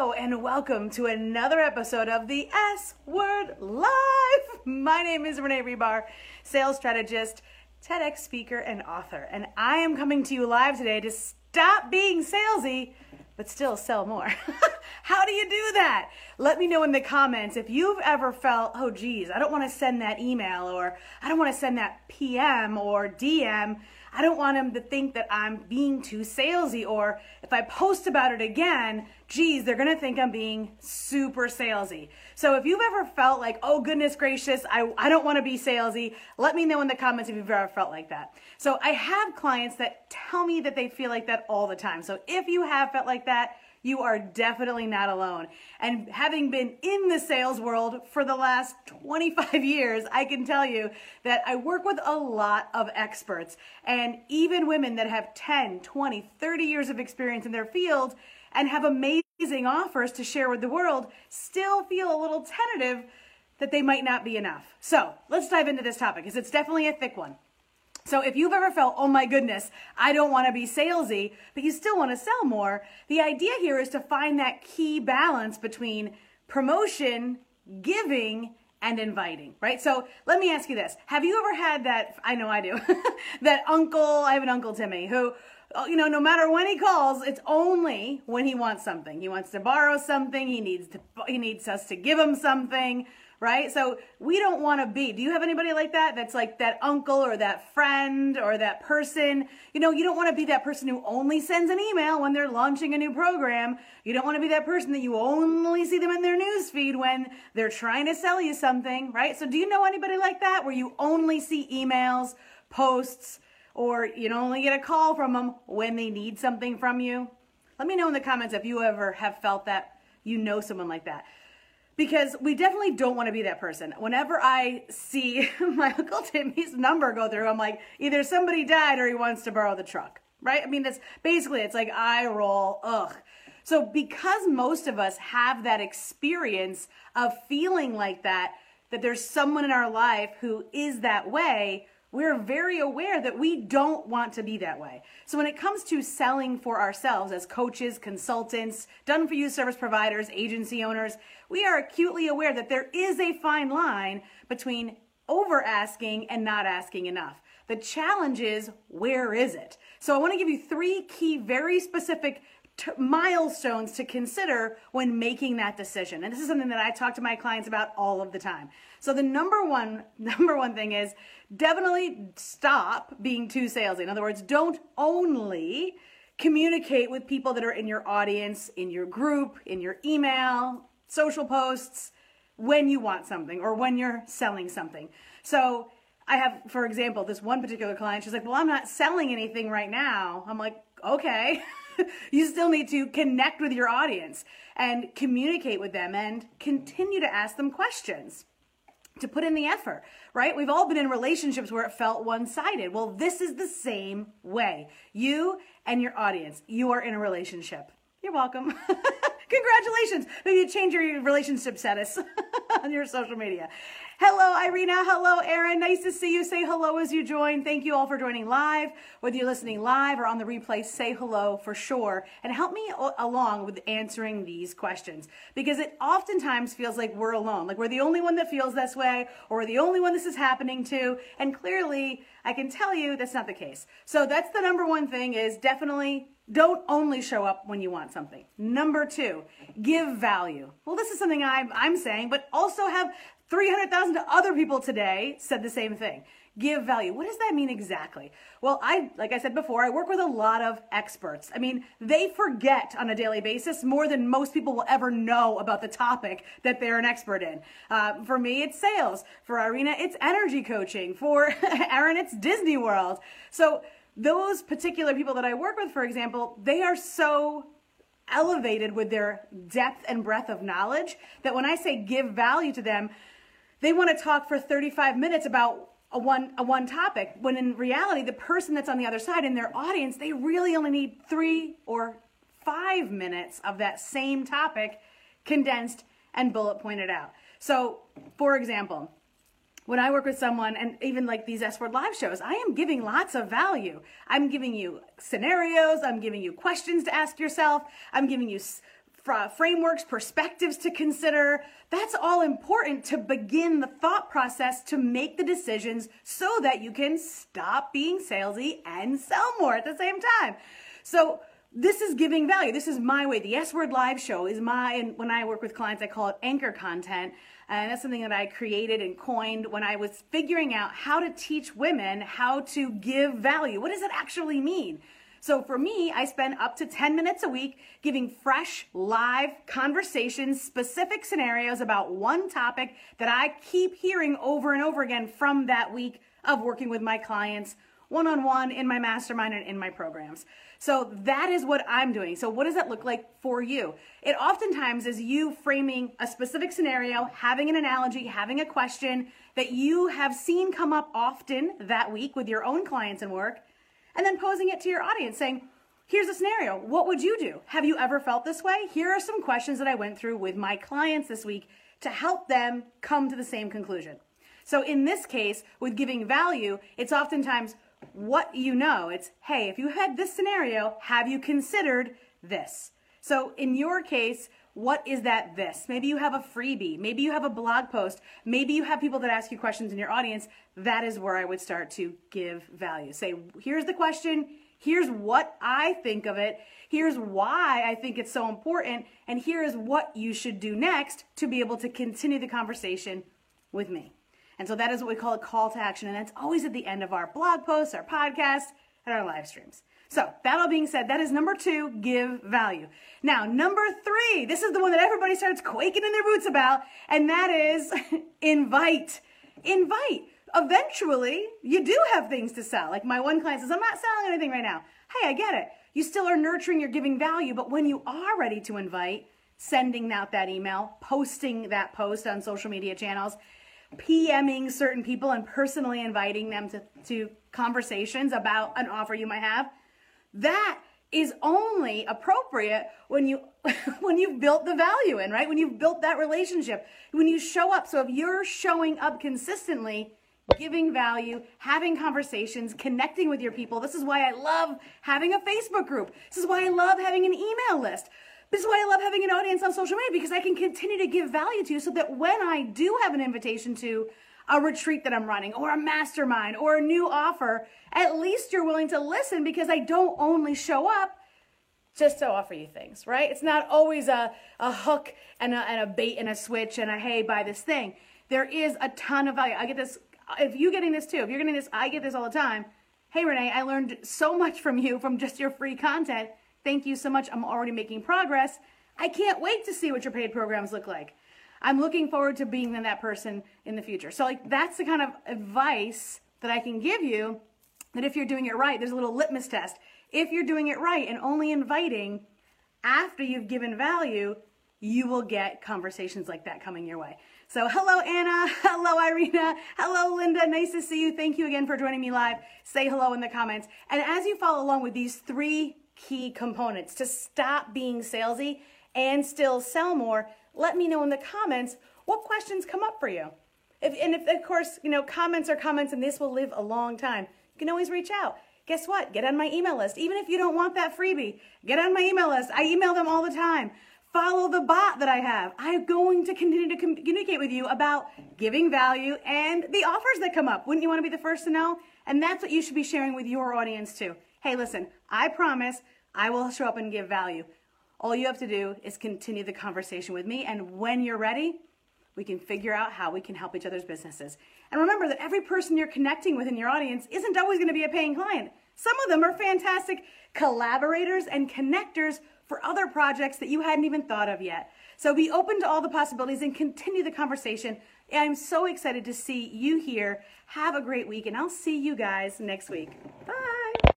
And welcome to another episode of the S Word Live. My name is Renee Hribar, sales strategist, TEDx speaker, and author. And I am coming to you live today to stop being salesy, but still sell more. How do you do that? Let me know in the comments if you've ever felt, oh, geez, I don't want to send that email, or I don't want to send that PM or DM I don't want them to think that I'm being too salesy, or if I post about it again, geez, they're gonna think I'm being super salesy. So if you've ever felt like, oh goodness gracious, I, I don't wanna be salesy, let me know in the comments if you've ever felt like that. So I have clients that tell me that they feel like that all the time. So if you have felt like that, you are definitely not alone. And having been in the sales world for the last 25 years, I can tell you that I work with a lot of experts and even women that have 10, 20, 30 years of experience in their field and have amazing offers to share with the world still feel a little tentative that they might not be enough. So let's dive into this topic because it's definitely a thick one. So if you've ever felt, oh my goodness, I don't want to be salesy, but you still want to sell more, the idea here is to find that key balance between promotion, giving, and inviting, right? So let me ask you this. Have you ever had that, I know I do, that uncle, I have an uncle Timmy who, oh, you know, no matter when he calls, it's only when he wants something. He wants to borrow something, he needs to, he needs us to give him something, right? So we don't want to be. Do you have anybody like that? That's like that uncle or that friend or that person. You know, you don't want to be that person who only sends an email when they're launching a new program. You don't want to be that person that you only see them in their news feed when they're trying to sell you something, right? So do you know anybody like that where you only see emails, posts, or you only get a call from them when they need something from you? Let me know in the comments if you ever have felt that you know someone like that because we definitely don't want to be that person. Whenever I see my Uncle Timmy's number go through, I'm like, either somebody died or he wants to borrow the truck, right? I mean, that's basically, it's like I roll, ugh. So, because most of us have that experience of feeling like that, that there's someone in our life who is that way, we're very aware that we don't want to be that way. So when it comes to selling for ourselves as coaches, consultants, done for you service providers, agency owners, we are acutely aware that there is a fine line between over asking and not asking enough. The challenge is where is it? So I want to give you three key, very specific milestones to consider when making that decision. And this is something that I talk to my clients about all of the time. So the number one number one thing is definitely stop being too salesy. In other words, don't only communicate with people that are in your audience, in your group, in your email, social posts when you want something or when you're selling something. So I have, for example, this one particular client, she's like, Well, I'm not selling anything right now. I'm like, Okay. you still need to connect with your audience and communicate with them and continue to ask them questions to put in the effort, right? We've all been in relationships where it felt one sided. Well, this is the same way. You and your audience, you are in a relationship. You're welcome. Congratulations. Maybe you change your relationship status on your social media. Hello, Irina. Hello, Aaron. Nice to see you. Say hello as you join. Thank you all for joining live. Whether you're listening live or on the replay, say hello for sure. And help me along with answering these questions because it oftentimes feels like we're alone, like we're the only one that feels this way or we're the only one this is happening to. And clearly, I can tell you that's not the case. So that's the number one thing is definitely don't only show up when you want something. Number two, give value. Well, this is something I'm, I'm saying, but also have 300,000 other people today said the same thing. Give value. What does that mean exactly? Well, I, like I said before, I work with a lot of experts. I mean, they forget on a daily basis more than most people will ever know about the topic that they're an expert in. Uh, for me, it's sales. For Irina, it's energy coaching. For Aaron, it's Disney World. So, those particular people that I work with, for example, they are so elevated with their depth and breadth of knowledge that when I say give value to them, they want to talk for 35 minutes about a one a one topic when in reality the person that's on the other side in their audience they really only need 3 or 5 minutes of that same topic condensed and bullet pointed out. So, for example, when I work with someone and even like these S Word live shows, I am giving lots of value. I'm giving you scenarios, I'm giving you questions to ask yourself, I'm giving you frameworks, perspectives to consider. That's all important to begin the thought process to make the decisions so that you can stop being salesy and sell more at the same time. So this is giving value. This is my way. The S Word Live show is my, and when I work with clients, I call it anchor content. Uh, and that's something that I created and coined when I was figuring out how to teach women how to give value. What does it actually mean? So for me, I spend up to 10 minutes a week giving fresh, live conversations, specific scenarios about one topic that I keep hearing over and over again from that week of working with my clients one on one in my mastermind and in my programs. So that is what I'm doing. So, what does that look like for you? It oftentimes is you framing a specific scenario, having an analogy, having a question that you have seen come up often that week with your own clients and work and then posing it to your audience saying, Here's a scenario. What would you do? Have you ever felt this way? Here are some questions that I went through with my clients this week to help them come to the same conclusion. So, in this case, with giving value, it's oftentimes what you know. It's, hey, if you had this scenario, have you considered this? So, in your case, what is that this? Maybe you have a freebie. Maybe you have a blog post. Maybe you have people that ask you questions in your audience. That is where I would start to give value. Say, here's the question. Here's what I think of it. Here's why I think it's so important. And here is what you should do next to be able to continue the conversation with me. And so that is what we call a call to action. And that's always at the end of our blog posts, our podcasts, and our live streams. So, that all being said, that is number two, give value. Now, number three, this is the one that everybody starts quaking in their boots about, and that is invite. Invite. Eventually, you do have things to sell. Like my one client says, I'm not selling anything right now. Hey, I get it. You still are nurturing, you're giving value, but when you are ready to invite, sending out that email, posting that post on social media channels, PMing certain people and personally inviting them to, to conversations about an offer you might have, that is only appropriate when you when you've built the value in, right? When you've built that relationship, when you show up. So if you're showing up consistently, giving value, having conversations, connecting with your people. This is why I love having a Facebook group. This is why I love having an email list. This is why I love having an audience on social media because I can continue to give value to you so that when I do have an invitation to a retreat that I'm running or a mastermind or a new offer, at least you're willing to listen because I don't only show up just to offer you things, right? It's not always a, a hook and a, and a bait and a switch and a hey, buy this thing. There is a ton of value. I get this, if you're getting this too, if you're getting this, I get this all the time. Hey, Renee, I learned so much from you from just your free content. Thank you so much. I'm already making progress. I can't wait to see what your paid programs look like. I'm looking forward to being that person in the future. So, like, that's the kind of advice that I can give you that if you're doing it right, there's a little litmus test. If you're doing it right and only inviting after you've given value, you will get conversations like that coming your way. So, hello, Anna. Hello, Irina. Hello, Linda. Nice to see you. Thank you again for joining me live. Say hello in the comments. And as you follow along with these three key components to stop being salesy and still sell more, let me know in the comments what questions come up for you. If, and if, of course, you know, comments are comments and this will live a long time, you can always reach out. Guess what? Get on my email list. Even if you don't want that freebie, get on my email list. I email them all the time. Follow the bot that I have. I'm going to continue to communicate with you about giving value and the offers that come up. Wouldn't you want to be the first to know? And that's what you should be sharing with your audience too. Hey, listen, I promise I will show up and give value. All you have to do is continue the conversation with me, and when you're ready, we can figure out how we can help each other's businesses. And remember that every person you're connecting with in your audience isn't always going to be a paying client. Some of them are fantastic collaborators and connectors for other projects that you hadn't even thought of yet. So be open to all the possibilities and continue the conversation. I'm so excited to see you here. Have a great week, and I'll see you guys next week. Bye.